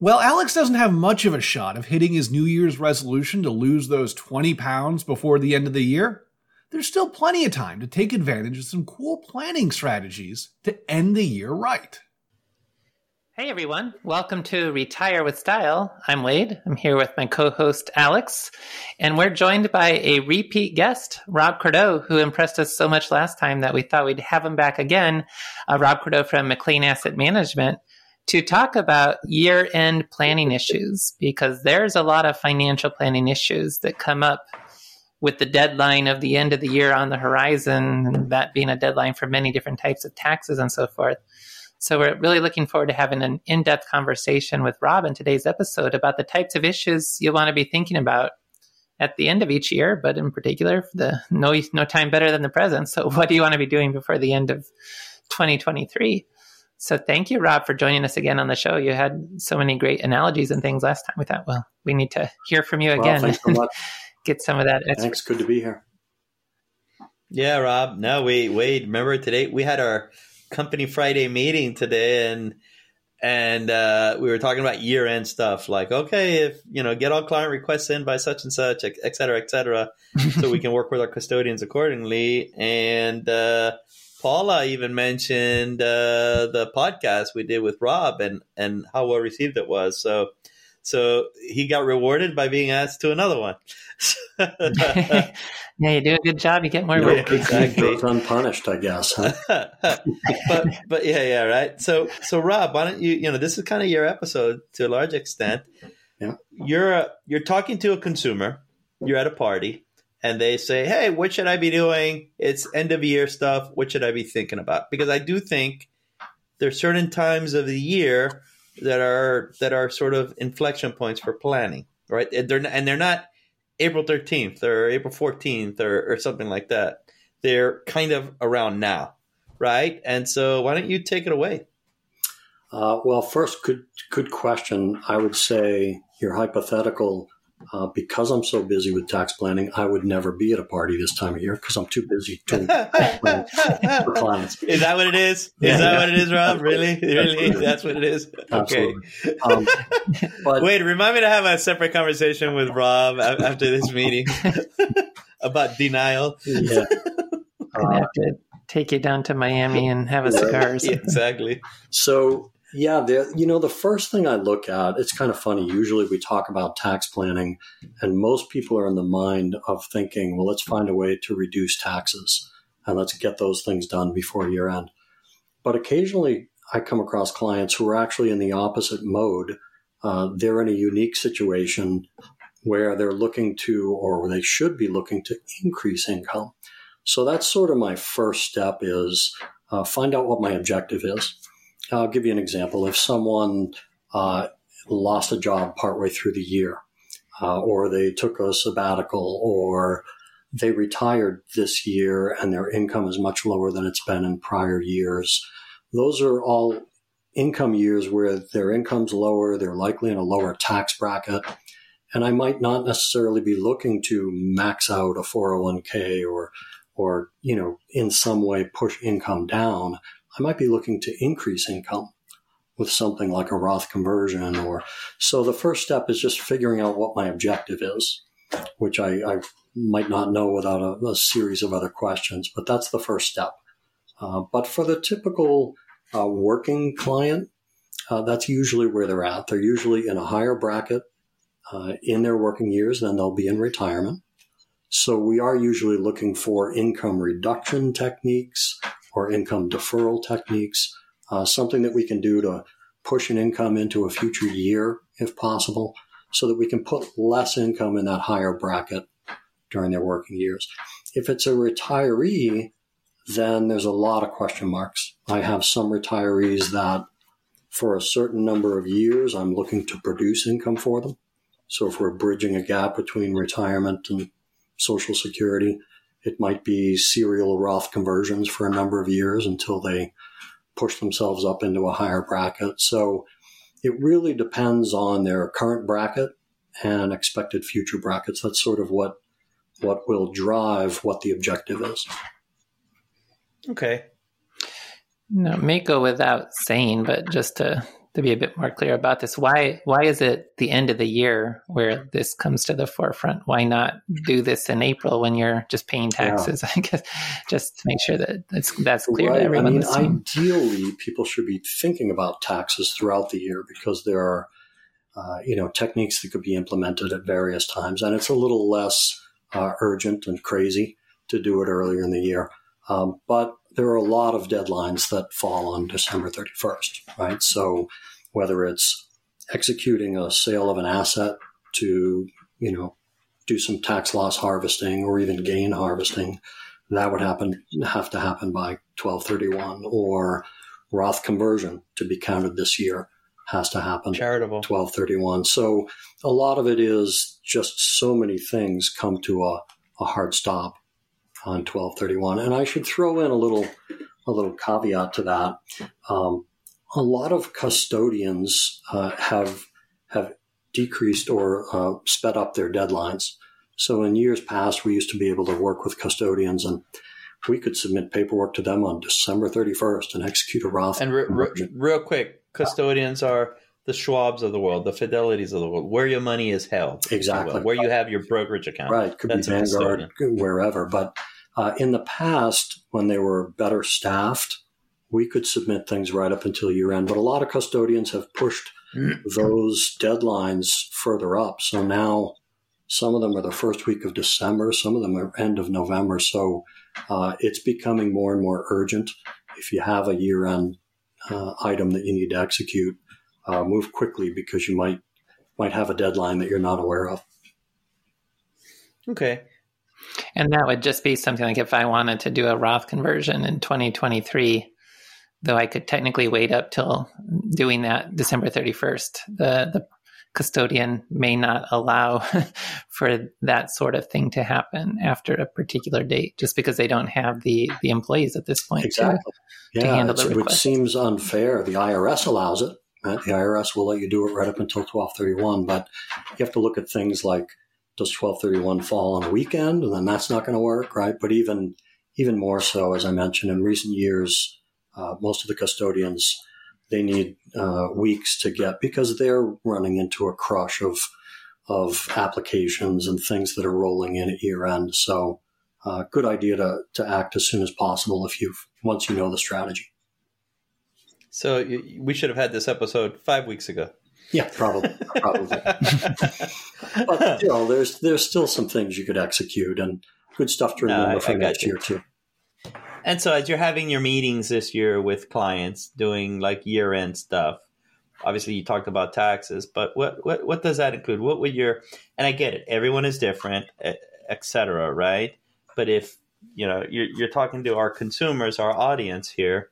Well, Alex doesn't have much of a shot of hitting his New Year's resolution to lose those 20 pounds before the end of the year. There's still plenty of time to take advantage of some cool planning strategies to end the year right. Hey everyone, welcome to Retire with Style. I'm Wade. I'm here with my co host Alex, and we're joined by a repeat guest, Rob Cordeau, who impressed us so much last time that we thought we'd have him back again. Uh, Rob Cordeau from McLean Asset Management to talk about year end planning issues because there's a lot of financial planning issues that come up with the deadline of the end of the year on the horizon, and that being a deadline for many different types of taxes and so forth. So, we're really looking forward to having an in depth conversation with Rob in today's episode about the types of issues you'll want to be thinking about at the end of each year, but in particular, the no, no time better than the present. So, what do you want to be doing before the end of 2023? So thank you, Rob, for joining us again on the show. You had so many great analogies and things last time. We thought, well, we need to hear from you again. Well, thanks so get some of that. Thanks. Good to be here. Yeah, Rob. No, we Wade. Remember today we had our company Friday meeting today, and and uh, we were talking about year end stuff. Like, okay, if you know, get all client requests in by such and such, et cetera, et cetera, so we can work with our custodians accordingly. And uh, Paula even mentioned uh, the podcast we did with Rob and and how well received it was. So so he got rewarded by being asked to another one. yeah, you do a good job. You get more no, work. Exactly, unpunished, I guess. Huh? but but yeah yeah right. So so Rob, why don't you you know this is kind of your episode to a large extent. Yeah, you're a, you're talking to a consumer. You're at a party and they say, "Hey, what should I be doing? It's end of year stuff. What should I be thinking about?" Because I do think there's certain times of the year that are that are sort of inflection points for planning, right? And they're and they're not April 13th or April 14th or, or something like that. They're kind of around now, right? And so, why don't you take it away? Uh, well, first, good good question. I would say your hypothetical uh, because I'm so busy with tax planning, I would never be at a party this time of year because I'm too busy doing for clients. Is that what it is? Is yeah, that yeah. what it is, Rob? Really? Really? That's what it is? Okay. Um, but, Wade, remind me to have a separate conversation with Rob after this meeting about denial. Yeah. Uh, have to take you down to Miami and have a cigar. Yeah, exactly. So yeah, the, you know, the first thing I look at, it's kind of funny. Usually we talk about tax planning, and most people are in the mind of thinking, well, let's find a way to reduce taxes and let's get those things done before year end. But occasionally I come across clients who are actually in the opposite mode. Uh, they're in a unique situation where they're looking to, or they should be looking to increase income. So that's sort of my first step is uh, find out what my objective is I'll give you an example. If someone uh, lost a job partway through the year, uh, or they took a sabbatical, or they retired this year and their income is much lower than it's been in prior years, those are all income years where their income's lower, they're likely in a lower tax bracket. And I might not necessarily be looking to max out a 401k or, or, you know, in some way push income down. I might be looking to increase income with something like a Roth conversion or so the first step is just figuring out what my objective is, which I, I might not know without a, a, series of other questions, but that's the first step. Uh, but for the typical uh, working client, uh, that's usually where they're at. They're usually in a higher bracket uh, in their working years than they'll be in retirement. So we are usually looking for income reduction techniques or income deferral techniques, uh, something that we can do to push an income into a future year if possible. so that we can put less income in that higher bracket during their working years. If it's a retiree, then there's a lot of question marks. I have some retirees that for a certain number of years, I'm looking to produce income for them. So if we're bridging a gap between retirement and Social Security, it might be serial Roth conversions for a number of years until they push themselves up into a higher bracket. So it really depends on their current bracket and expected future brackets. That's sort of what what will drive what the objective is. Okay. No, it may go without saying, but just to to be a bit more clear about this, why why is it the end of the year where this comes to the forefront? Why not do this in April when you're just paying taxes? Yeah. I guess just to make sure that that's that's clear right. to everyone. I mean, ideally, people should be thinking about taxes throughout the year because there are uh, you know techniques that could be implemented at various times, and it's a little less uh, urgent and crazy to do it earlier in the year. Um, but there are a lot of deadlines that fall on December 31st, right? So whether it's executing a sale of an asset to, you know, do some tax loss harvesting or even gain harvesting, that would happen have to happen by 1231 or Roth conversion to be counted this year has to happen charitable. 1231 so a lot of it is just so many things come to a, a hard stop on 1231. And I should throw in a little a little caveat to that. Um, a lot of custodians uh, have have decreased or uh, sped up their deadlines. So in years past, we used to be able to work with custodians and we could submit paperwork to them on December 31st and execute a Roth. And re- re- real quick, custodians are the Schwabs of the world, the Fidelities of the world, where your money is held. Exactly. Where you have your brokerage account. Right. Could That's be Vanguard, wherever. But uh, in the past, when they were better staffed, we could submit things right up until year end. But a lot of custodians have pushed those deadlines further up. So now some of them are the first week of December, some of them are end of November. So uh, it's becoming more and more urgent. If you have a year end uh, item that you need to execute, uh, move quickly because you might might have a deadline that you're not aware of. Okay. And that would just be something like if I wanted to do a Roth conversion in 2023, though I could technically wait up till doing that December 31st, the, the custodian may not allow for that sort of thing to happen after a particular date, just because they don't have the, the employees at this point exactly. to, yeah, to handle the request. Which seems unfair. The IRS allows it. Right? The IRS will let you do it right up until 1231, but you have to look at things like does 1231 fall on a weekend and then that's not going to work right? But even even more so as i mentioned in recent years uh, most of the custodians they need uh, weeks to get because they're running into a crush of of applications and things that are rolling in at year end. So uh, good idea to, to act as soon as possible if you once you know the strategy. So we should have had this episode five weeks ago yeah, probably, probably. but you know, there's there's still some things you could execute and good stuff to remember no, I, for I next year too. And so, as you're having your meetings this year with clients, doing like year end stuff, obviously you talked about taxes, but what what what does that include? What would your and I get it, everyone is different, etc. Right? But if you know you're you're talking to our consumers, our audience here,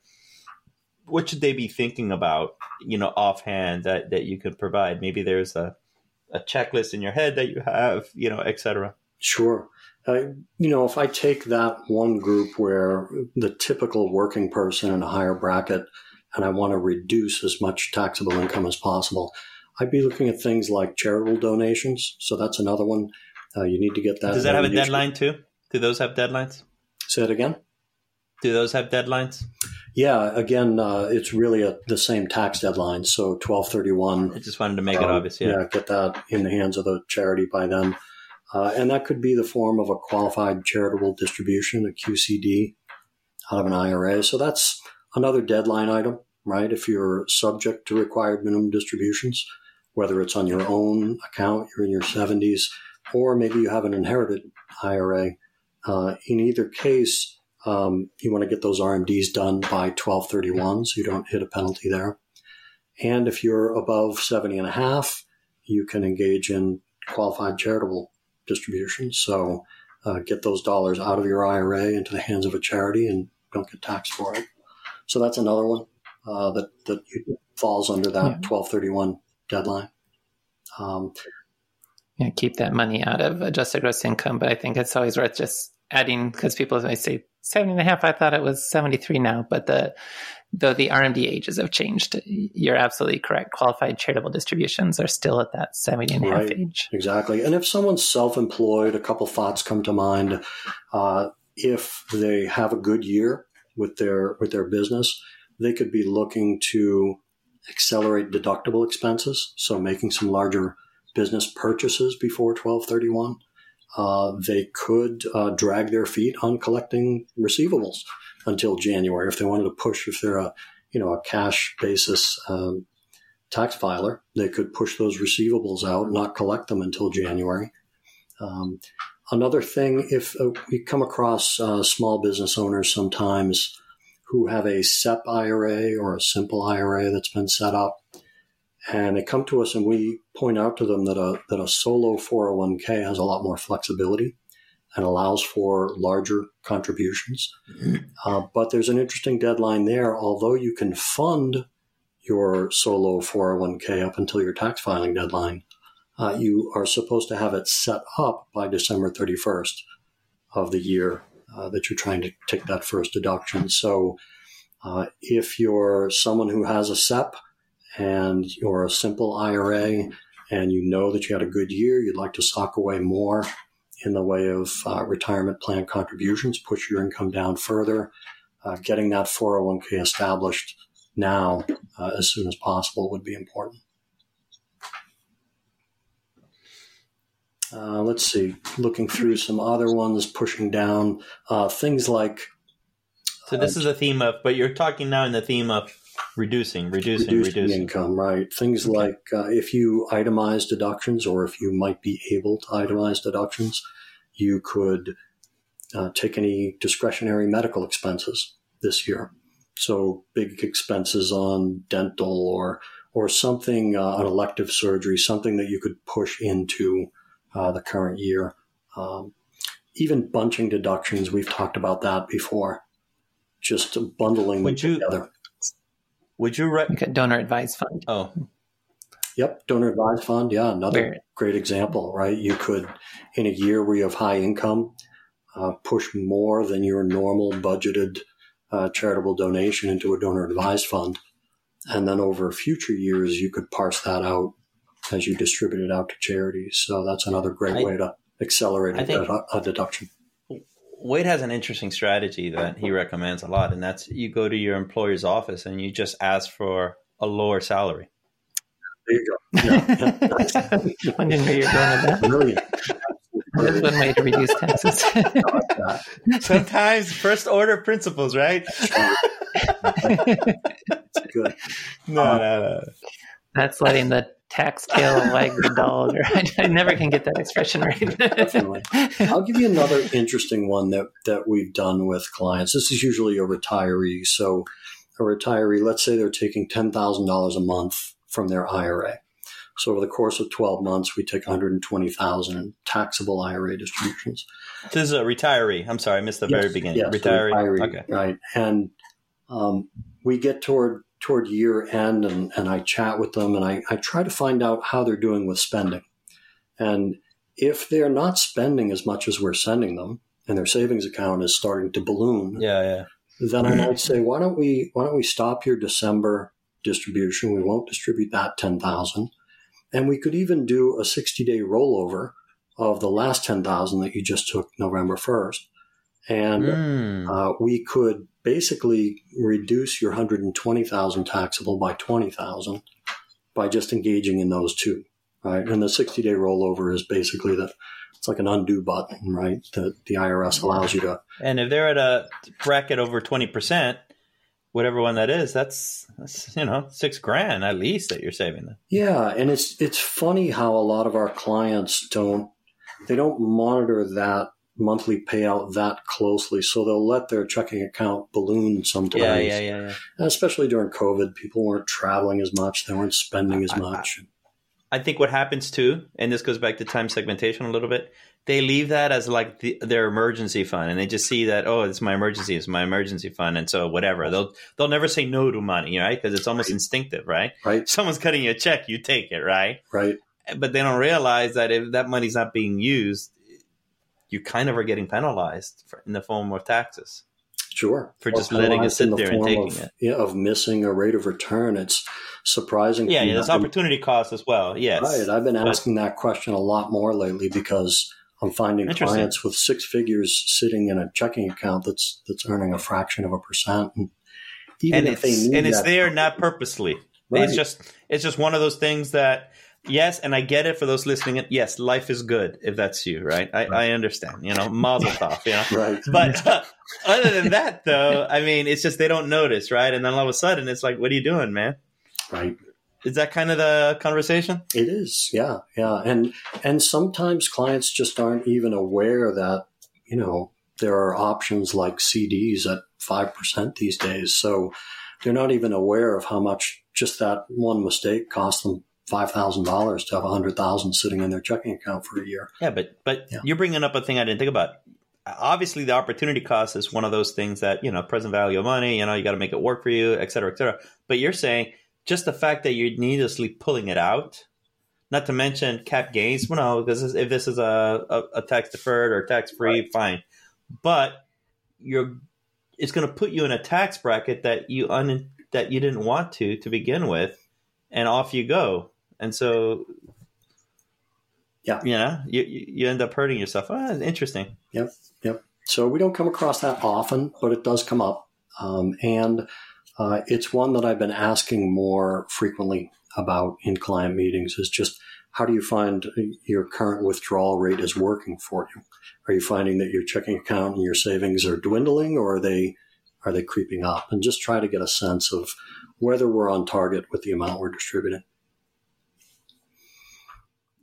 what should they be thinking about you know offhand that that you could provide? Maybe there's a a checklist in your head that you have you know etc sure. Uh, you know if i take that one group where the typical working person in a higher bracket and i want to reduce as much taxable income as possible i'd be looking at things like charitable donations. So that's another one. Uh, you need to get that does that have a deadline too? Do those have deadlines? Say it again? Do those have deadlines yeah, again, uh, it's really a, the same tax deadline. So twelve thirty one. I just wanted to make um, it obvious. Yeah. yeah, get that in the hands of the charity by then, uh, and that could be the form of a qualified charitable distribution, a QCD, out of an IRA. So that's another deadline item, right? If you're subject to required minimum distributions, whether it's on your own account, you're in your seventies, or maybe you have an inherited IRA. Uh, in either case um, you want to get those RMDs done by 1231 so you don't hit a penalty there. And if you're above 70 and a half, you can engage in qualified charitable distributions. So uh, get those dollars out of your IRA into the hands of a charity and don't get taxed for it. So that's another one uh, that that falls under that twelve thirty one deadline. Um, yeah, keep that money out of adjusted gross income, but I think it's always worth just adding because people may say 70 and a half. I thought it was 73 now, but the though the RMD ages have changed, you're absolutely correct. Qualified charitable distributions are still at that 70 and a half age. Exactly. And if someone's self-employed, a couple thoughts come to mind. Uh, if they have a good year with their with their business, they could be looking to accelerate deductible expenses. So making some larger business purchases before 1231. Uh, they could uh, drag their feet on collecting receivables until January if they wanted to push. If they're a you know a cash basis um, tax filer, they could push those receivables out, not collect them until January. Um, another thing, if uh, we come across uh, small business owners sometimes who have a SEP IRA or a simple IRA that's been set up, and they come to us and we point out to them that a that a solo 401k has a lot more flexibility and allows for larger contributions. Mm-hmm. Uh, but there's an interesting deadline there. Although you can fund your solo 401k up until your tax filing deadline, uh, you are supposed to have it set up by December 31st of the year uh, that you're trying to take that first deduction. So uh, if you're someone who has a SEP and you're a simple IRA and you know that you had a good year, you'd like to sock away more in the way of uh, retirement plan contributions, push your income down further, uh, getting that 401k established now uh, as soon as possible would be important. Uh, let's see, looking through some other ones, pushing down uh, things like. So this uh, is a theme of, but you're talking now in the theme of reducing, reducing, reducing, reducing. income, right? Things okay. like uh, if you itemize deductions, or if you might be able to itemize deductions, you could uh, take any discretionary medical expenses this year. So big expenses on dental or or something, uh, an elective surgery, something that you could push into uh, the current year. Um, even bunching deductions, we've talked about that before. Just bundling would them you, together. Would you re- okay, donor advised fund? Oh, Yep, donor advised fund. Yeah, another Where? great example, right? You could, in a year where you have high income, uh, push more than your normal budgeted uh, charitable donation into a donor advised fund. And then over future years, you could parse that out as you distribute it out to charities. So that's another great I, way to accelerate a, a deduction. Wade has an interesting strategy that he recommends a lot, and that's you go to your employer's office and you just ask for a lower salary. There you go. Yeah, yeah. I didn't know you were going with that. Brilliant. That's one way to reduce taxes. Sometimes first order principles, right? good. No, um, no, no. That's letting the tax tail wag the dog. I, I never can get that expression right. Definitely. I'll give you another interesting one that, that we've done with clients. This is usually a retiree. So a retiree, let's say they're taking $10,000 a month from their IRA. So over the course of 12 months, we take 120,000 in taxable IRA distributions. This is a retiree. I'm sorry, I missed the yes, very beginning. Yes, retiree. retiree. Okay. Right. And um, we get toward toward year end and, and I chat with them and I, I try to find out how they're doing with spending. And if they're not spending as much as we're sending them and their savings account is starting to balloon, yeah, yeah. then I might say, why don't we why don't we stop your December distribution. We won't distribute that 10,000. And we could even do a 60 day rollover of the last 10,000 that you just took November 1st. And mm. uh, we could basically reduce your 120,000 taxable by 20,000 by just engaging in those two, right? And the 60 day rollover is basically the, it's like an undo button, right? That the IRS allows you to. And if they're at a bracket over 20%, whatever one that is, that's, that's you know six grand at least that you're saving them. Yeah, and it's it's funny how a lot of our clients don't they don't monitor that monthly payout that closely, so they'll let their checking account balloon sometimes. Yeah, yeah, yeah. yeah. especially during COVID, people weren't traveling as much, they weren't spending as much. I think what happens too, and this goes back to time segmentation a little bit, they leave that as like the, their emergency fund, and they just see that oh, it's my emergency, it's my emergency fund, and so whatever. They'll they'll never say no to money, right? Because it's almost Right. instinctive, right? Right. Someone's cutting you a check, you take it, right? Right. But they don't realize that if that money's not being used, you kind of are getting penalized for, in the form of taxes. Sure. For just letting it sit the there and taking of, it. Yeah, of missing a rate of return. It's surprising. Yeah, yeah there's been- opportunity cost as well. Yes, Right. I've been But- asking that question a lot more lately because I'm finding clients with six figures sitting in a checking account that's that's earning a fraction of a percent. And even and if it's they need and it's that- there not purposely. Right. It's just it's just one of those things that yes, and I get it for those listening. Yes, life is good if that's you, right? I, I understand. You know, mazel tov. You know, right. but uh, other than that, though, I mean, it's just they don't notice, right? And then all of a sudden, it's like, what are you doing, man? Right. Is that kind of the conversation? It is, yeah, yeah, and and sometimes clients just aren't even aware that you know there are options like CDs at five percent these days, so they're not even aware of how much just that one mistake cost them five thousand dollars to have a hundred thousand sitting in their checking account for a year. Yeah, but but Yeah. you're bringing up a thing I didn't think about. Obviously, the opportunity cost is one of those things that you know, present value of money. You know, you got to make it work for you, et cetera, et cetera. But you're saying just the fact that you're needlessly pulling it out, not to mention cap gains. Well, no, because if this is a, a, a tax deferred or tax free, fine. But you're it's going to put you in a tax bracket that you un that you didn't want to to begin with, and off you go. And so Yeah. you know, you you end up hurting yourself. Ah, interesting. Yep, yep. So we don't come across that often, but it does come up, um, and uh, it's one that I've been asking more frequently about in client meetings. Is just how do you find your current withdrawal rate is working for you? Are you finding that your checking account and your savings are dwindling, or are they are they creeping up? And just try to get a sense of whether we're on target with the amount we're distributing.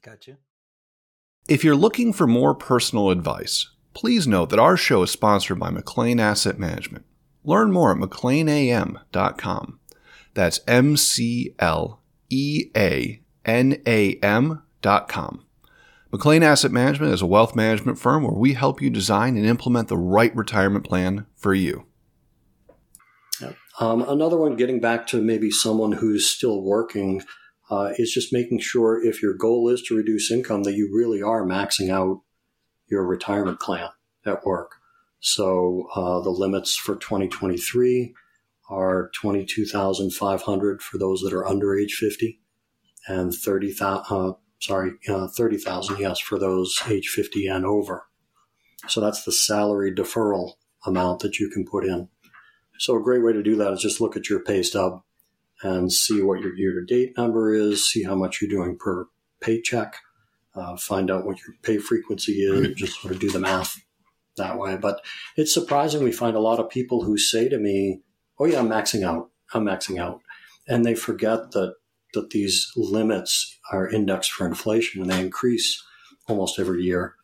Got you. If you're looking for more personal advice, please note that our show is sponsored by McLean Asset Management. Learn more at McLeanAM.com. That's M C L E A N A M.com. McLean Asset Management is a wealth management firm where we help you design and implement the right retirement plan for you. Um, another one, getting back to maybe someone who's still working, uh, is just making sure if your goal is to reduce income, that you really are maxing out your retirement plan at work. So uh, the limits for 2023 are 22,500 for those that are under age 50, and 30,000. Uh, sorry, uh, 30,000. Yes, for those age 50 and over. So that's the salary deferral amount that you can put in. So a great way to do that is just look at your pay stub and see what your year-to-date number is, see how much you're doing per paycheck, uh, find out what your pay frequency is, just sort of do the math that way. But it's surprising we find a lot of people who say to me, "Oh yeah, I'm maxing out. I'm maxing out," and they forget that that these limits are indexed for inflation and they increase almost every year.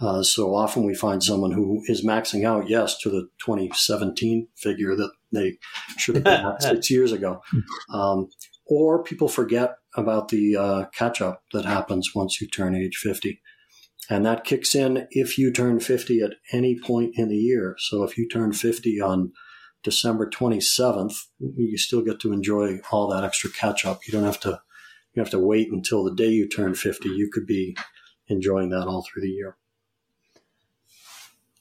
Uh, so often we find someone who is maxing out, yes, to the 2017 figure that they should have been at six years ago. Um, or people forget about the uh, catch up that happens once you turn age 50. And that kicks in if you turn 50 at any point in the year. So if you turn 50 on December 27th, you still get to enjoy all that extra catch up. You don't have to you have to wait until the day you turn 50. You could be enjoying that all through the year.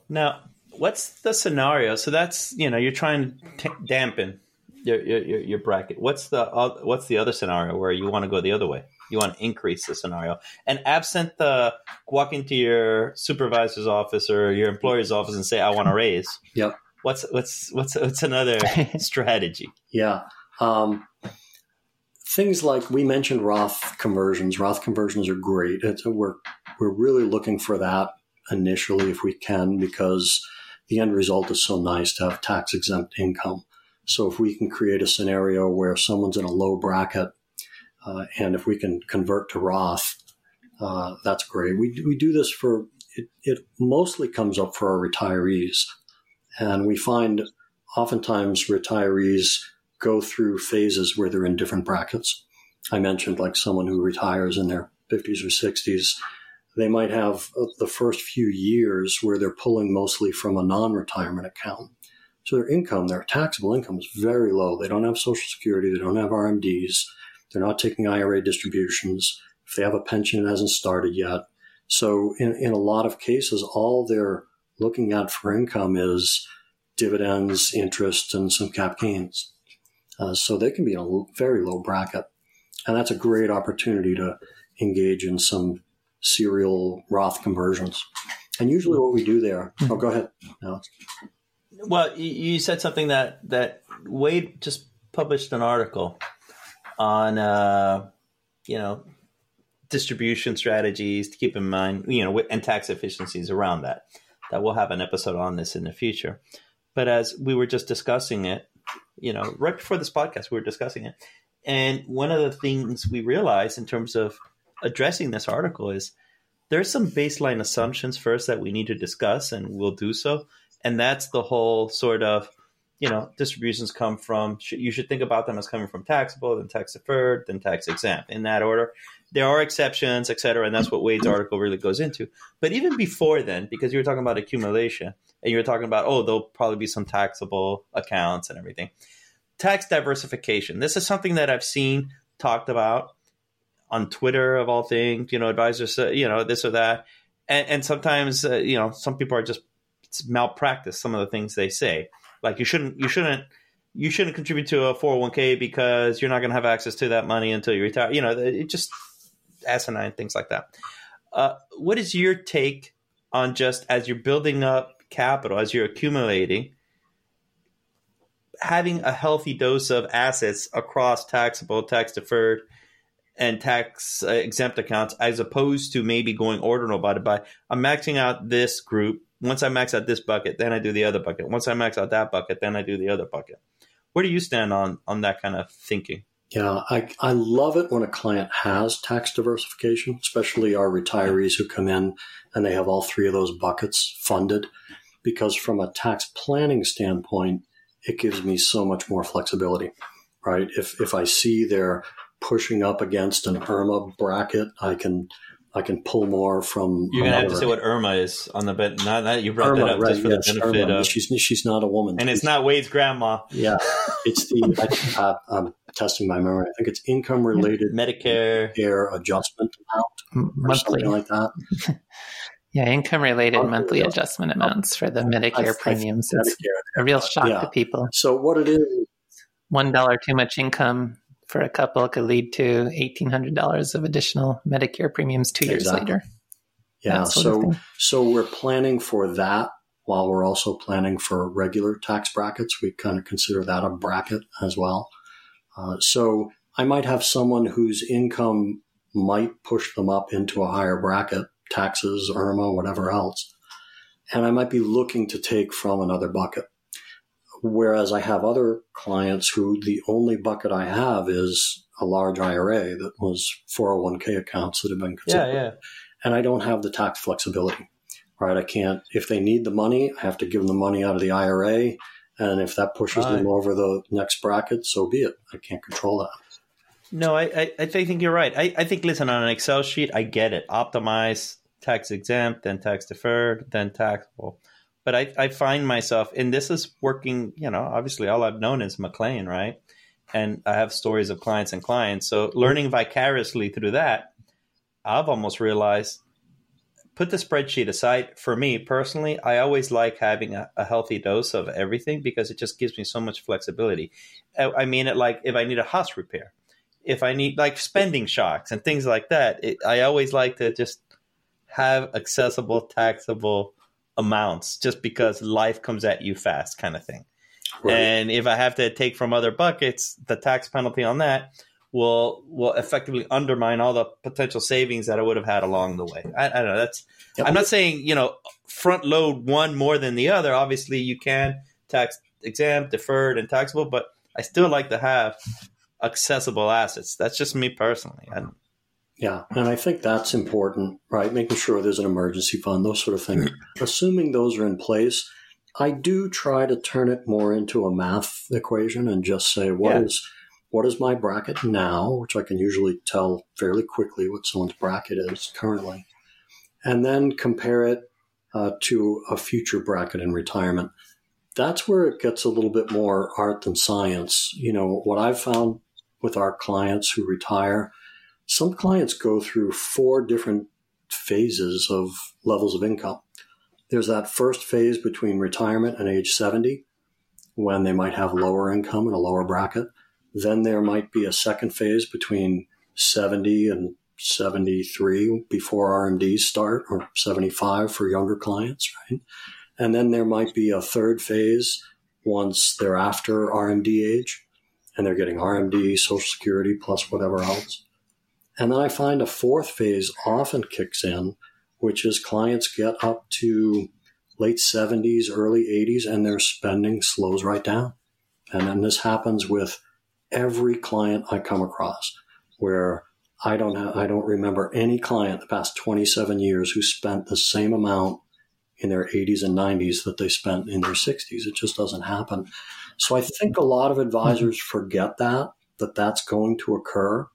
Now, what's the scenario? So that's you know you're trying to t- dampen your, your your bracket. What's the oth- what's the other scenario where you want to go the other way? You want to increase the scenario, and absent the walk into your supervisor's office or your employer's office and say, "I want to raise." Yep. What's what's what's what's another strategy? Yeah. Um, things like we mentioned Roth conversions. Roth conversions are great. It's, we're we're really looking for that initially if we can because the end result is so nice to have tax exempt income. So if we can create a scenario where someone's in a low bracket, uh, and if we can convert to Roth, uh, that's great. We we do this for it. It mostly comes up for our retirees, and we find oftentimes retirees go through phases where they're in different brackets. I mentioned like someone who retires in their 50s or 60s, they might have uh, the first few years where they're pulling mostly from a non retirement account. So their income, their taxable income is very low. They don't have Social Security, they don't have RMDs, they're not taking IRA distributions. If they have a pension, it hasn't started yet. So in, in a lot of cases, all they're looking at for income is dividends, interest, and some cap gains. Uh, so they can be in a very low bracket. And that's a great opportunity to engage in some serial Roth conversions. And usually what we do there, oh, go ahead, Alex. Well, you said something that, that Wade just published an article on, uh, you know, distribution strategies to keep in mind, you know, and tax efficiencies around that. That we'll have an episode on this in the future. But as we were just discussing it, you know, right before this podcast, we were discussing it. And one of the things we realized in terms of addressing this article is there's some baseline assumptions first that we need to discuss, and we'll do so. And that's the whole sort of, you know, distributions come from, you should think about them as coming from taxable, then tax deferred, then tax exempt in that order. There are exceptions, et cetera, and that's what Wade's article really goes into. But even before then, because you were talking about accumulation and you were talking about, oh, there'll probably be some taxable accounts and everything tax diversification. This is something that I've seen talked about on Twitter of all things. You know, advisors, you know, this or that, and, and sometimes uh, you know some people are just malpractice some of the things they say. Like you shouldn't, you shouldn't, you shouldn't contribute to a 401k because you're not going to have access to that money until you retire. You know, it just asinine things like that. Uh, what is your take on just as you're building up capital, as you're accumulating? having a healthy dose of assets across taxable, tax deferred, and tax uh, exempt accounts, as opposed to maybe going ordinal by by I'm maxing out this group. Once I max out this bucket, then I do the other bucket. Once I max out that bucket, then I do the other bucket. Where do you stand on on that kind of thinking? Yeah, I, I love it when a client has tax diversification, especially our retirees who come in and they have all three of those buckets funded. Because from a tax planning standpoint, it gives me so much more flexibility, right? If if I see they're pushing up against an IRMAA bracket, I can I can pull more from. You're gonna have to say what IRMAA is on the bed. Not that you brought IRMAA, that up right, just for yes, the benefit IRMAA. of. She's she's not a woman, and it's not Wade's grandma. Yeah, it's the. I, uh, I'm testing my memory. I think it's income related Medicare Medicare adjustment amount or monthly. something like that. Yeah, income related monthly yeah. adjustment amounts for the Medicare I- I- premiums. It's Medicare. a real shock Yeah. to people. So what it is One dollar too much income for a couple could lead to eighteen hundred dollars of additional Medicare premiums two years Exactly. later. Yeah. that sort of So so we're planning for that while we're also planning for regular tax brackets. We kind of consider that a bracket as well. Uh, so I might have someone whose income might push them up into a higher bracket, taxes, IRMAA, whatever else, and I might be looking to take from another bucket. Whereas I have other clients who the only bucket I have is a large IRA that was 401k accounts that have been Yeah, considered yeah. and I don't have the tax flexibility, right? I can't, if they need the money, I have to give them the money out of the IRA. And if that pushes them over the next bracket, so be it. I can't control that. No, I, I, I think you're right. I, I think, listen, on an Excel sheet, I get it. Optimize tax exempt, then tax deferred, then taxable. But I, I find myself, and this is working, you know, obviously all I've known is McLean, right? And I have stories of clients and clients. So learning vicariously through that, I've almost realized put the spreadsheet aside. For me personally, I always like having a, a healthy dose of everything because it just gives me so much flexibility. I, I mean it like if I need a house repair if I need like spending shocks and things like that, it, I always like to just have accessible taxable amounts just because life comes at you fast kind of thing. And if I have to take from other buckets, the tax penalty on that will will effectively undermine all the potential savings that I would have had along the way. I, I don't know. That's. I'm not saying you know front load one more than the other. Obviously, you can tax exempt, deferred, and taxable, but I still like to have accessible assets. That's just me personally. I, Yeah. And I think that's important, right? Making sure there's an emergency fund, those sort of things. Assuming those are in place, I do try to turn it more into a math equation and just say, what is Yeah. what is my bracket now, which I can usually tell fairly quickly what someone's bracket is currently, and then compare it uh, to a future bracket in retirement. That's where it gets a little bit more art than science. You know, what I've found with our clients who retire, some clients go through four different phases of levels of income. There's that first phase between retirement and age 70 when they might have lower income and a lower bracket. Then there might be a second phase between 70 and 73 before RMDs start, or 75 for younger clients, right? And then there might be a third phase once they're after RMD age and they're getting RMD, Social Security, plus whatever else. And then I find a fourth phase often kicks in, which is clients get up to late 70s, early 80s, and their spending slows right down. And then this happens with every client I come across, where I don't have, I don't remember any client the past 27 years who spent the same amount in their 80s and 90s that they spent in their 60s. It just doesn't happen. So I think a lot of advisors forget that that that's going to occur.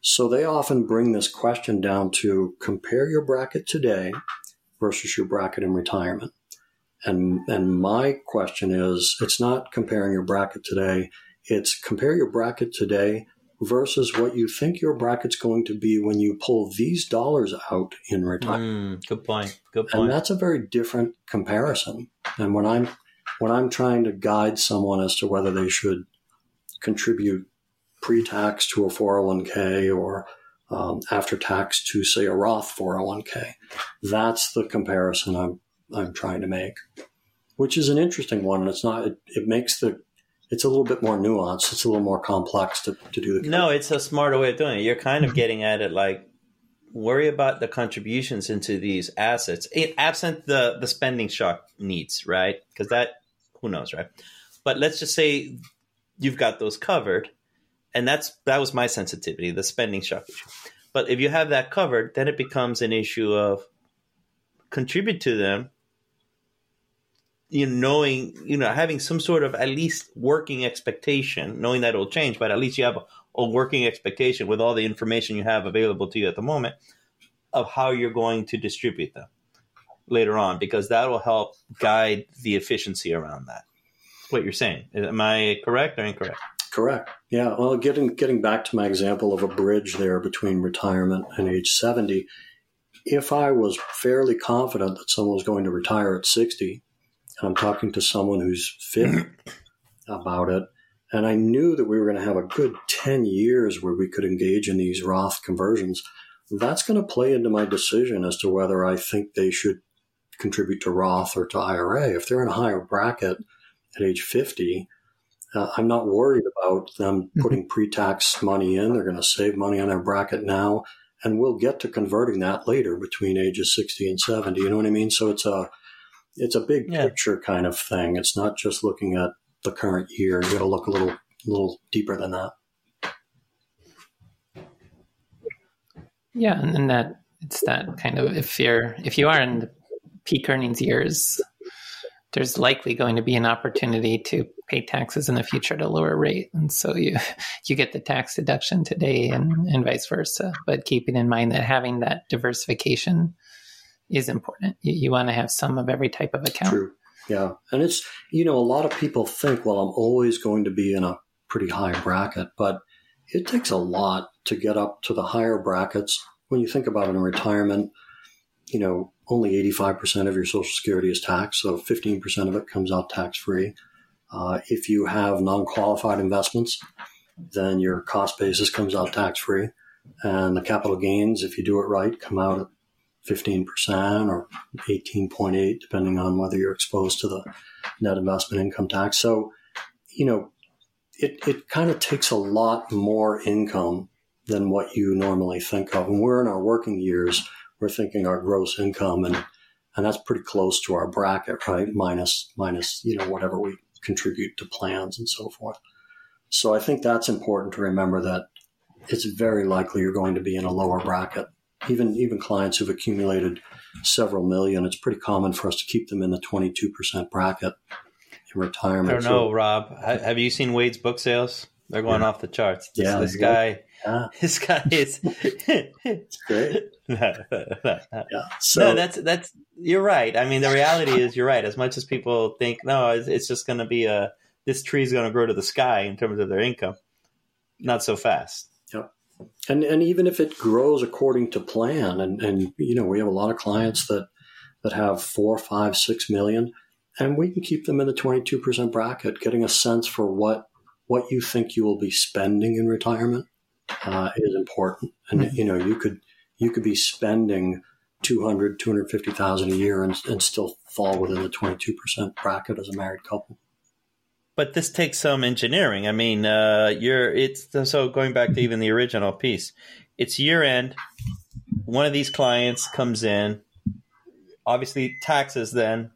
So they often bring this question down to compare your bracket today versus your bracket in retirement. And and my question is it's not comparing your bracket today, it's compare your bracket today versus what you think your bracket's going to be when you pull these dollars out in retirement. Mm, good point. Good point. And that's a very different comparison. And when I'm when I'm trying to guide someone as to whether they should contribute pre-tax to a 401k or um, after tax to say a Roth 401k, that's the comparison I'm I'm trying to make, which is an interesting one. And it's not it, it makes the it's a little bit more nuanced. It's a little more complex to, to do the. No, it's a smarter way of doing it. You're kind of getting at it like worry about the contributions into these assets, it, absent the the spending shock needs, right? Because that who knows, right? But let's just say you've got those covered, and that's that was my sensitivity, the spending shock issue. But if you have that covered, then it becomes an issue of contribute to them you know, knowing, you know, having some sort of at least working expectation, knowing that it'll change, but at least you have a, a, working expectation with all the information you have available to you at the moment of how you're going to distribute them later on, because that will help guide the efficiency around that. What you're saying. Am I correct or incorrect? Correct. Yeah. Well, getting getting back to my example of a bridge there between retirement and age 70, if I was fairly confident that someone was going to retire at 60 and I'm talking to someone who's fit about it. And I knew that we were going to have a good 10 years where we could engage in these Roth conversions. That's going to play into my decision as to whether I think they should contribute to Roth or to IRA. If they're in a higher bracket at age 50, uh, I'm not worried about them mm-hmm. putting pre tax money in. They're going to save money on their bracket now, and we'll get to converting that later between ages 60 and 70. You know what I mean? So it's a it's a big yeah. picture kind of thing. It's not just looking at the current year. You got to look a little little deeper than that. Yeah, and, and that it's that kind of if you're if you are in the peak earnings years, there's likely going to be an opportunity to pay taxes in the future at a lower rate, and so you you get the tax deduction today, and and vice versa. But keeping in mind that having that diversification is important. You, you want to have some of every type of account. True. Yeah. And it's, you know, a lot of people think, well, I'm always going to be in a pretty high bracket, but it takes a lot to get up to the higher brackets. When you think about in retirement, you know, only 85% of your Social Security is taxed, so 15% of it comes out tax free. Uh, if you have non qualified investments, then your cost basis comes out tax free. And the capital gains, if you do it right, come out at 15% or 18.8, depending on whether you're exposed to the net investment income tax. So, you know, it, it kind of takes a lot more income than what you normally think of. When we're in our working years, we're thinking our gross income and and that's pretty close to our bracket, right? Minus minus, you know, whatever we contribute to plans and so forth. So I think that's important to remember that it's very likely you're going to be in a lower bracket even even clients who've accumulated several million, it's pretty common for us to keep them in the 22% bracket in retirement. I don't know, so, Rob. Have you seen Wade's book sales? They're going Yeah. off the charts. This, Yeah, this there you go. guy, Yeah, this guy is. it's great. No, Yeah. So that's that's. You're right. I mean, the reality is, you're right. As much as people think, no, it's, it's just going to be a. This tree is going to grow to the sky in terms of their income. Not so fast. Yep. And and even if it grows according to plan, and and you know we have a lot of clients that that have four, five, six million, and we can keep them in the twenty two percent bracket, getting a sense for what what you think you will be spending in retirement uh, is important. And you know you could you could be spending 200 250,000 a year and, and still fall within the 22% bracket as a married couple. But this takes some engineering. I mean, uh, you're it's so going back to even the original piece. It's year end. One of these clients comes in. Obviously, taxes. Then,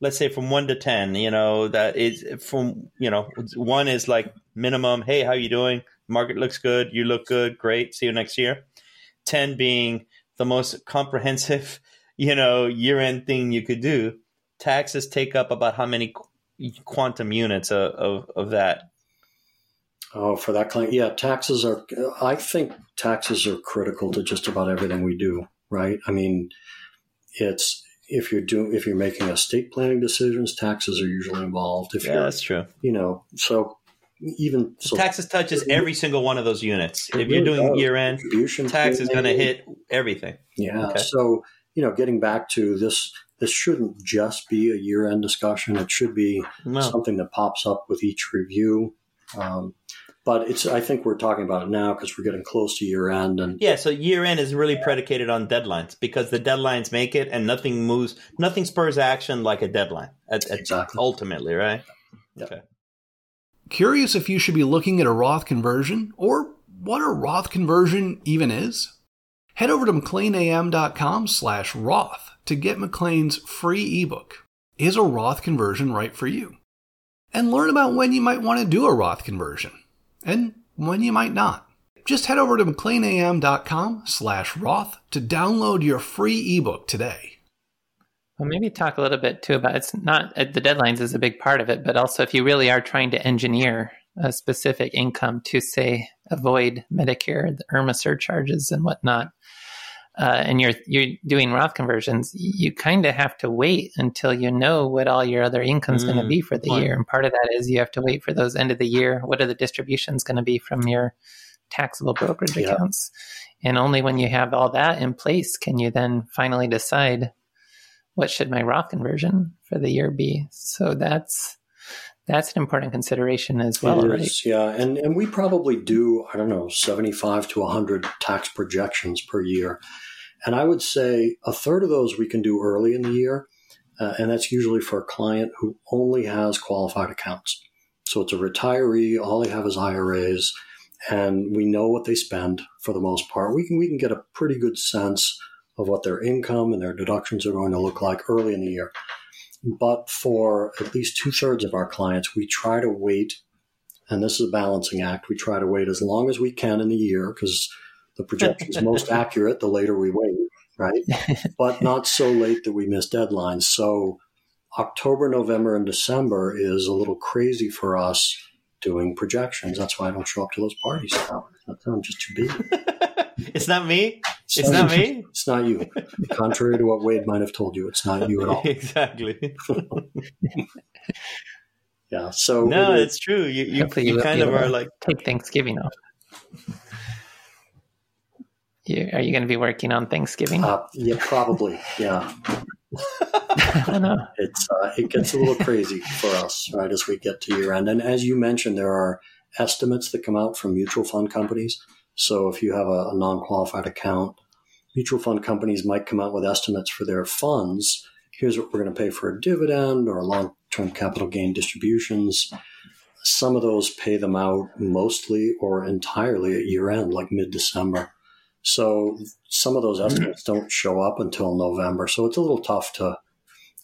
let's say from one to ten. You know that is from you know one is like minimum. Hey, how you doing? Market looks good. You look good. Great. See you next year. Ten being the most comprehensive, you know, year end thing you could do. Taxes take up about how many quantum units of, of, of that. Oh, for that client, yeah, taxes are. I think taxes are critical to just about everything we do, right? I mean, it's if you're doing if you're making estate planning decisions, taxes are usually involved. If Yeah, that's true. you know, so even so, taxes touches every single one of those units. If you're doing year end, tax is going to hit everything. Yeah. Okay. So, you know, getting back to this, this shouldn't just be a year end discussion. It should be No. something that pops up with each review. Um, but it's, I think we're talking about it now because we're getting close to year end and Yeah, so year end is really predicated on deadlines because the deadlines make it, and nothing moves, nothing spurs action like a deadline. At, at- Exactly. Ultimately, right? Yeah. Okay. Curious if you should be looking at a Roth conversion or what a Roth conversion even is? Head over to mcleanam.com slash Roth to get McLean's free ebook, Is a Roth Conversion Right for You? And learn about when you might want to do a Roth conversion and when you might not. Just head over to mcleanam.com slash Roth to download your free ebook today. Well, maybe talk a little bit too about it's not uh, the deadlines is a big part of it, but also if you really are trying to engineer a specific income to say avoid Medicare, the IRMAA surcharges and whatnot, uh, and you're you're doing Roth conversions, you kind of have to wait until you know what all your other income's going to Mm, be for the point. year, and part of that is you have to wait for those end of the year. What are the distributions going to be from your taxable brokerage Yeah. accounts? And only when you have all that in place can you then finally decide what should my Roth conversion for the year be. So that's that's an important consideration as well, It right? yeah. And, and we probably do, I don't know, 75 to 100 tax projections per year. And I would say a third of those we can do early in the year. Uh, and that's usually for a client who only has qualified accounts. So it's a retiree, all they have is IRAs, and we know what they spend for the most part. We can, we can get a pretty good sense of what their income and their deductions are going to look like early in the year. But for at least two thirds of our clients, we try to wait, and this is a balancing act. We try to wait as long as we can in the year because the projection is most accurate the later we wait, right? But not so late that we miss deadlines. So October, November, and December is a little crazy for us doing projections. That's why I don't show up to those parties now. I'm just too busy. it's not me. It's not me. It's not you. Contrary to what Wade might have told you, it's not you at all. exactly. Yeah. So No, it is- it's true. You you, Hopefully you kind of are like take Thanksgiving off. You, are you going to be working on Thanksgiving? uh, yeah, probably. Yeah. I know. it's uh, it gets a little crazy for us right as we get to year end. And as you mentioned, there are estimates that come out from mutual fund companies. So if you have a, a non qualified account, mutual fund companies might come out with estimates for their funds. Here's what we're going to pay for a dividend or long term capital gain distributions. Some of those pay them out mostly or entirely at year end, like mid December. So some of those estimates don't show up until November. So it's a little tough to,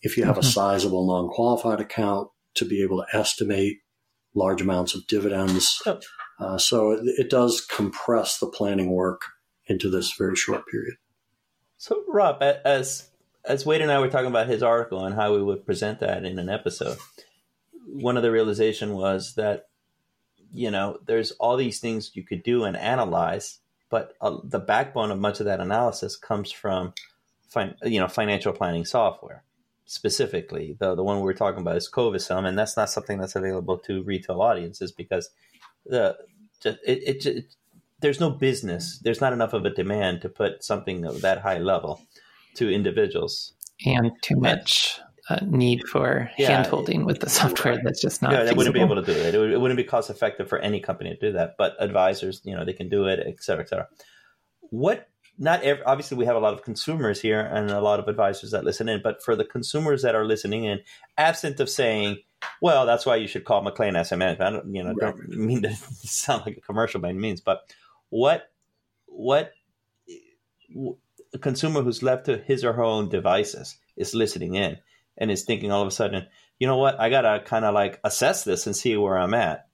if you have a Mhm. sizable non qualified account, to be able to estimate large amounts of dividends. Uh, so it, it does compress the planning work into this very short period. So, Rob, as as Wade and I were talking about his article and how we would present that in an episode, one of the realization was that you know, there's all these things you could do and analyze, but uh, the backbone of much of that analysis comes from, fin- you know, financial planning software. Specifically, the the one we are talking about is Covisum, and that's not something that's available to retail audiences because the it, it, it there's no business, there's not enough of a demand to put something of that high level to individuals, and too much uh, need for yeah, hand holding with the software that's just not. Yeah, they wouldn't be able to do it. It, would, it wouldn't be cost effective for any company to do that. But advisors, you know, they can do it, et cetera, et cetera. What? Not every, obviously we have a lot of consumers here and a lot of advisors that listen in. But for the consumers that are listening in, absent of saying, "Well, that's why you should call McLean Asset Management," I don't, you know, right. don't mean to sound like a commercial by any means, but what what a consumer who's left to his or her own devices is listening in and is thinking all of a sudden, you know what, I gotta kind of like assess this and see where I'm at.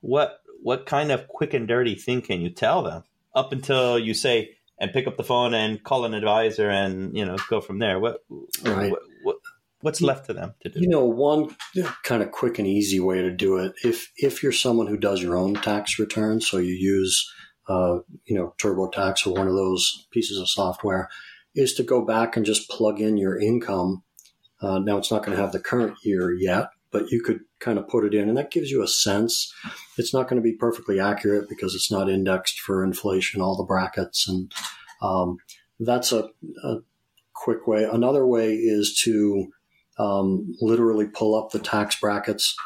What what kind of quick and dirty thing can you tell them up until you say and pick up the phone and call an advisor and you know go from there? What right. what, what what's left to them to do? You know, one kind of quick and easy way to do it if if you're someone who does your own tax return, so you use uh, you know TurboTax or one of those pieces of software, is to go back and just plug in your income uh, now it's not going to have the current year yet, but you could kind of put it in, and that gives you a sense. It's not going to be perfectly accurate because it's not indexed for inflation, all the brackets, and um, that's a, a, quick way. Another way is to um, literally pull up the tax brackets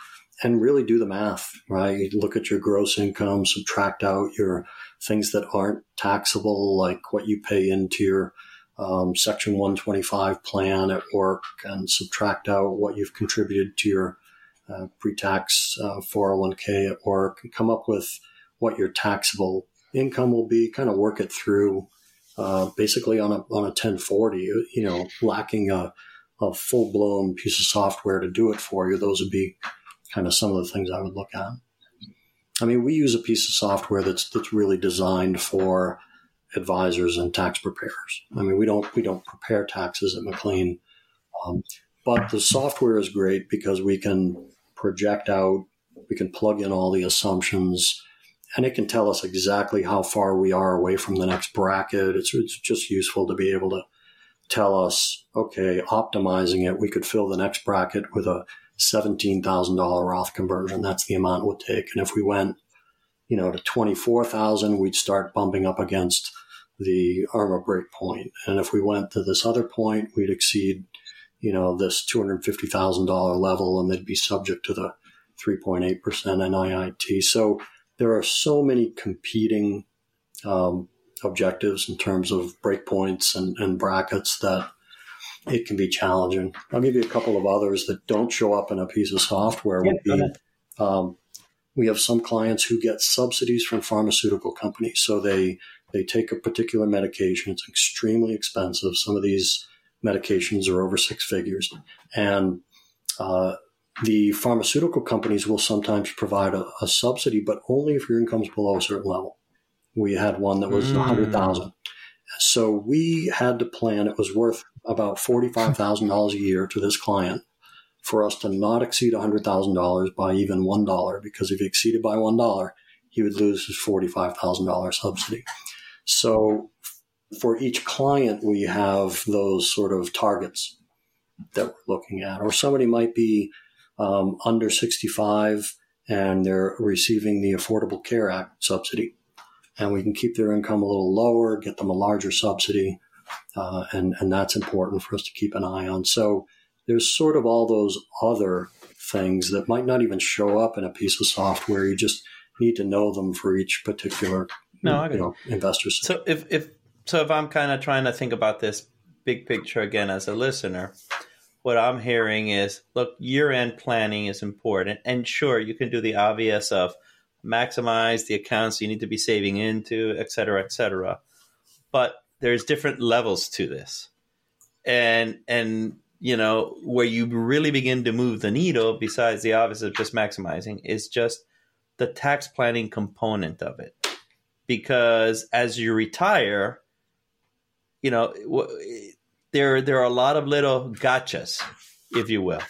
and really do the math. Right, look at your gross income, subtract out your things that aren't taxable, like what you pay into your um, Section 125 plan at work and subtract out what you've contributed to your uh, pre-tax uh, 401k at work and come up with what your taxable income will be. Kind of work it through, uh, basically on a on a 1040. You know, lacking a, a full blown piece of software to do it for you. Those would be kind of some of the things I would look at. I mean, we use a piece of software that's that's really designed for advisors and tax preparers. I mean, we don't we don't prepare taxes at McLean, um, but the software is great because we can project out, we can plug in all the assumptions, and it can tell us exactly how far we are away from the next bracket. It's it's just useful to be able to tell us, okay, optimizing it, we could fill the next bracket with a seventeen thousand dollar Roth conversion. That's the amount it would take, and if we went you know, to 24,000, we'd start bumping up against the IRMAA break point. And if we went to this other point, we'd exceed, you know, this $250,000 level and they'd be subject to the 3.8% NIIT. So there are so many competing um, objectives in terms of breakpoints and, and brackets that it can be challenging. I'll give you a couple of others that don't show up in a piece of software. Yeah, would be um, we have some clients who get subsidies from pharmaceutical companies. So they, they take a particular medication. It's extremely expensive. Some of these medications are over six figures. And, uh, the pharmaceutical companies will sometimes provide a, a, subsidy, but only if your income's below a certain level. We had one that was mm. 100,000. So we had to plan, it was worth about $45,000 a year to this client for us to not exceed $100,000 by even $1, because if he exceeded by $1, he would lose his $45,000 subsidy. So for each client, we have those sort of targets that we're looking at. Or somebody might be um, under 65 and they're receiving the Affordable Care Act subsidy. And we can keep their income a little lower, get them a larger subsidy. Uh, and, and that's important for us to keep an eye on. So there's sort of all those other things that might not even show up in a piece of software. You just need to know them for each particular no, you know, investor. So if, if so, if I'm kind of trying to think about this big picture again as a listener, what I'm hearing is, look, year-end planning is important, and sure, you can do the obvious of maximize the accounts you need to be saving into, et cetera, et cetera. But there's different levels to this, and and you know, where you really begin to move the needle, besides the obvious of just maximizing, is just the tax planning component of it. Because as you retire, you know, there there are a lot of little gotchas, if you will.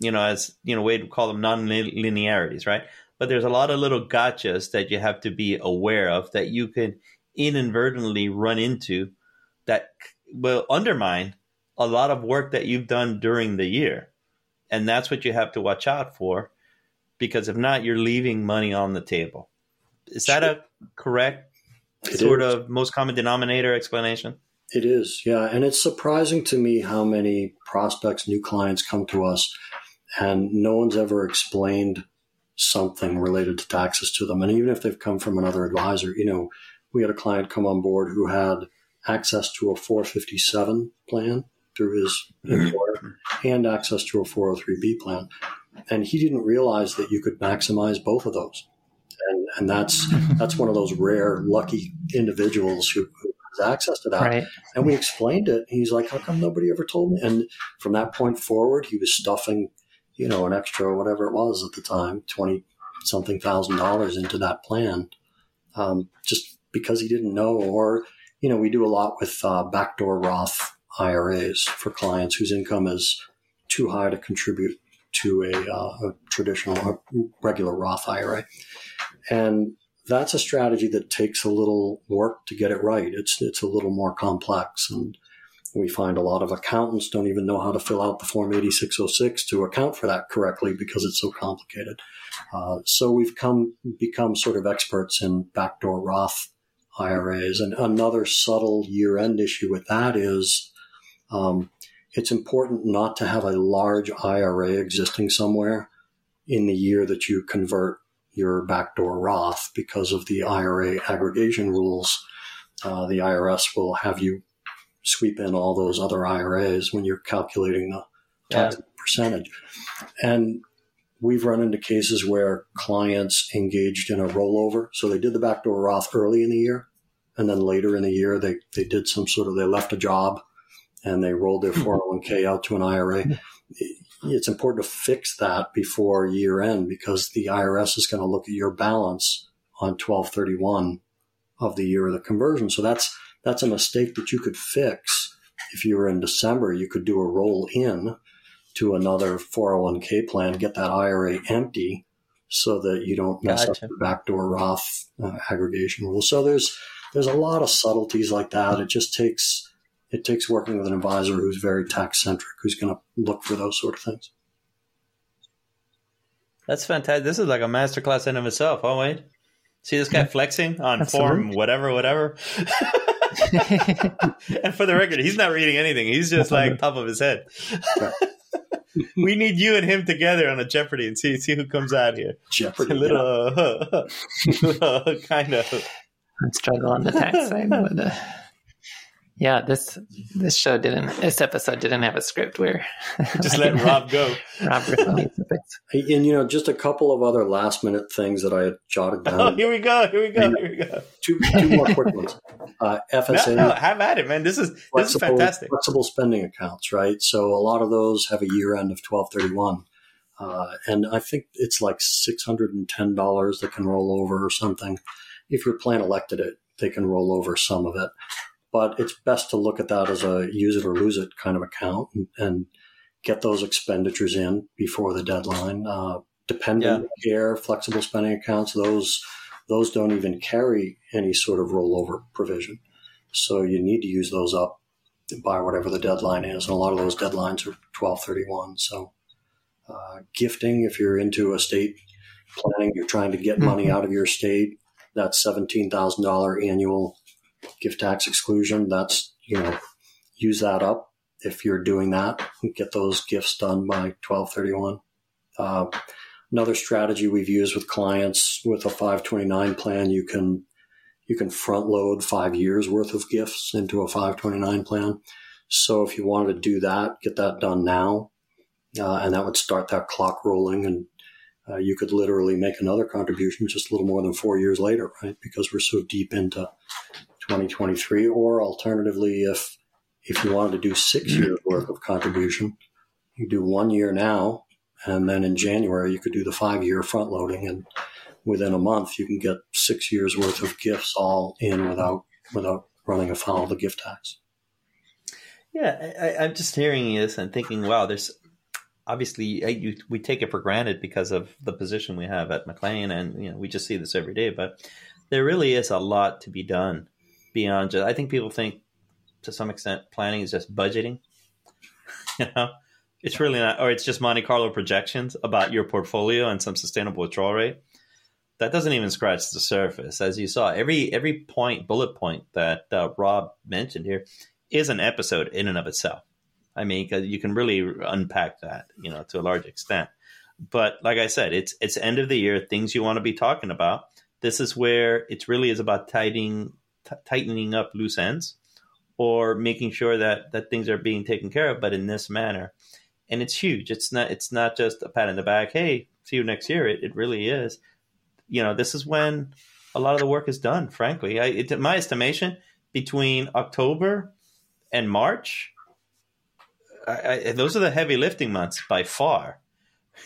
You know, as you know, would call them non-linearities, right? but there's a lot of little gotchas that you have to be aware of that you can inadvertently run into that will undermine a lot of work that you've done during the year. And that's what you have to watch out for because if not, you're leaving money on the table. Is that a correct it sort is. of most common denominator explanation? It is, yeah. And it's surprising to me how many prospects, new clients come to us and no one's ever explained something related to taxes to them. And even if they've come from another advisor, you know, we had a client come on board who had access to a 457 plan through his employer and access to a 403b plan. And he didn't realize that you could maximize both of those. And, and that's that's one of those rare lucky individuals who, who has access to that. Right. And we explained it. He's like, "How come nobody ever told me?" And from that point forward, he was stuffing, you know, an extra whatever it was at the time, twenty something thousand dollars into that plan, um, just because he didn't know. Or, you know, we do a lot with uh, backdoor Roth IRAs for clients whose income is too high to contribute to a, uh, a traditional, a regular Roth IRA. And that's a strategy that takes a little work to get it right. It's, it's a little more complex. And we find a lot of accountants don't even know how to fill out the Form 8606 to account for that correctly because it's so complicated. Uh, so we've come become sort of experts in backdoor Roth IRAs. And another subtle year end issue with that is um, it's important not to have a large IRA existing somewhere in the year that you convert your backdoor Roth because of the IRA aggregation rules. Uh, the IRS will have you sweep in all those other IRAs when you're calculating the tax yeah. percentage. And we've run into cases where clients engaged in a rollover. So they did the backdoor Roth early in the year. And then later in the year, they, they did some sort of, they left a job and they rolled their 401k hmm. out to an IRA. It's important to fix that before year end because the IRS is going to look at your balance on 1231 of the year of the conversion. So that's, that's a mistake that you could fix. If you were in December, you could do a roll in to another 401k plan, get that IRA empty so that you don't mess gotcha. up the backdoor Roth uh, aggregation rule. So there's, there's a lot of subtleties like that. It just takes, it takes working with an advisor who's very tax centric, who's going to look for those sort of things. That's fantastic. This is like a masterclass in of itself. Oh wait, see this guy flexing on Absolutely. form whatever, whatever. and for the record, he's not reading anything. He's just like top of his head. We need you and him together on a Jeopardy and see see who comes out here. Jeopardy, a little, yeah. uh, little kind of. I struggle on the tax side, but. Uh yeah, this this show didn't this episode didn't have a script where just let Rob go. Rob and you know, just a couple of other last minute things that I had jotted down. Oh, here we go, here we go, here we go. Two two more quick ones. Uh, FSA. No, no, have at it, man. This is this is fantastic. Flexible spending accounts, right? So a lot of those have a year end of twelve thirty one. Uh, and I think it's like six hundred and ten dollars that can roll over or something. If your plan elected it, they can roll over some of it but it's best to look at that as a use it or lose it kind of account and, and get those expenditures in before the deadline. Uh, dependent yeah. care, flexible spending accounts, those those don't even carry any sort of rollover provision. So you need to use those up by whatever the deadline is. And a lot of those deadlines are 1231. So uh, gifting, if you're into estate planning, you're trying to get money mm-hmm. out of your estate, that's $17,000 annual gift tax exclusion. That's, you know, use that up if you're doing that. Get those gifts done by 1231. Uh, another strategy we've used with clients with a 529 plan, you can you can front load five years worth of gifts into a 529 plan. So if you wanted to do that, get that done now, uh, and that would start that clock rolling, and uh, you could literally make another contribution just a little more than four years later, right? Because we're so deep into 2023, or alternatively, if if you wanted to do six mm-hmm. years worth of contribution, you do one year now, and then in January you could do the five year front loading, and within a month you can get six years worth of gifts all in without without running afoul of the gift tax. Yeah, I, am just hearing this and thinking, wow, there's obviously, you, we take it for granted because of the position we have at McLean, and you know we just see this every day. But there really is a lot to be done beyond just. I think people think to some extent planning is just budgeting. you know, it's really not, or it's just Monte Carlo projections about your portfolio and some sustainable withdrawal rate. That doesn't even scratch the surface. As you saw, every every point bullet point that uh, Rob mentioned here is an episode in and of itself. I mean, you can really unpack that, you know, to a large extent. But like I said, it's it's end of the year, things you want to be talking about. This is where it really is about tightening t- tightening up loose ends or making sure that that things are being taken care of, but in this manner. And it's huge. It's not it's not just a pat in the back. Hey, see you next year. It, it really is. You know, this is when a lot of the work is done. Frankly, I, it, my estimation between October and March, I, I, those are the heavy lifting months by far.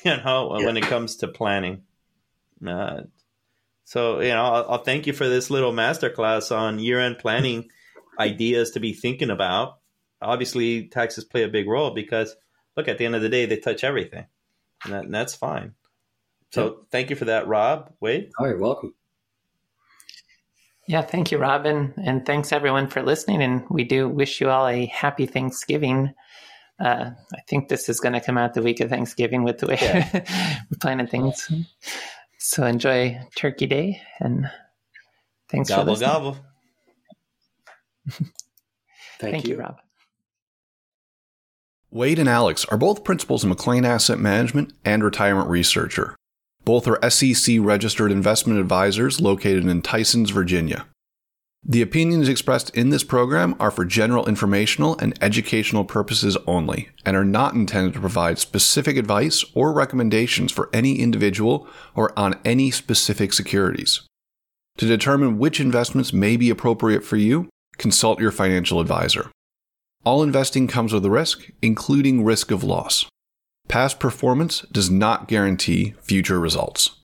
You know, yeah. when it comes to planning. Uh, so you know, I'll, I'll, thank you for this little masterclass on year-end planning ideas to be thinking about. Obviously, taxes play a big role because look, at the end of the day, they touch everything, and, that, and that's fine. So, yeah. thank you for that, Rob. Wade. Oh, you're welcome. Yeah, thank you, Robin. And thanks everyone for listening. And we do wish you all a happy Thanksgiving. Uh, I think this is going to come out the week of Thanksgiving with the way yeah. we're planning things. So enjoy Turkey Day and thanks gobble, for listening. Gobble, Thank, Thank you. you, Rob. Wade and Alex are both principals in McLean Asset Management and retirement researcher. Both are SEC registered investment advisors located in Tysons, Virginia. The opinions expressed in this program are for general informational and educational purposes only and are not intended to provide specific advice or recommendations for any individual or on any specific securities. To determine which investments may be appropriate for you, consult your financial advisor. All investing comes with a risk, including risk of loss. Past performance does not guarantee future results.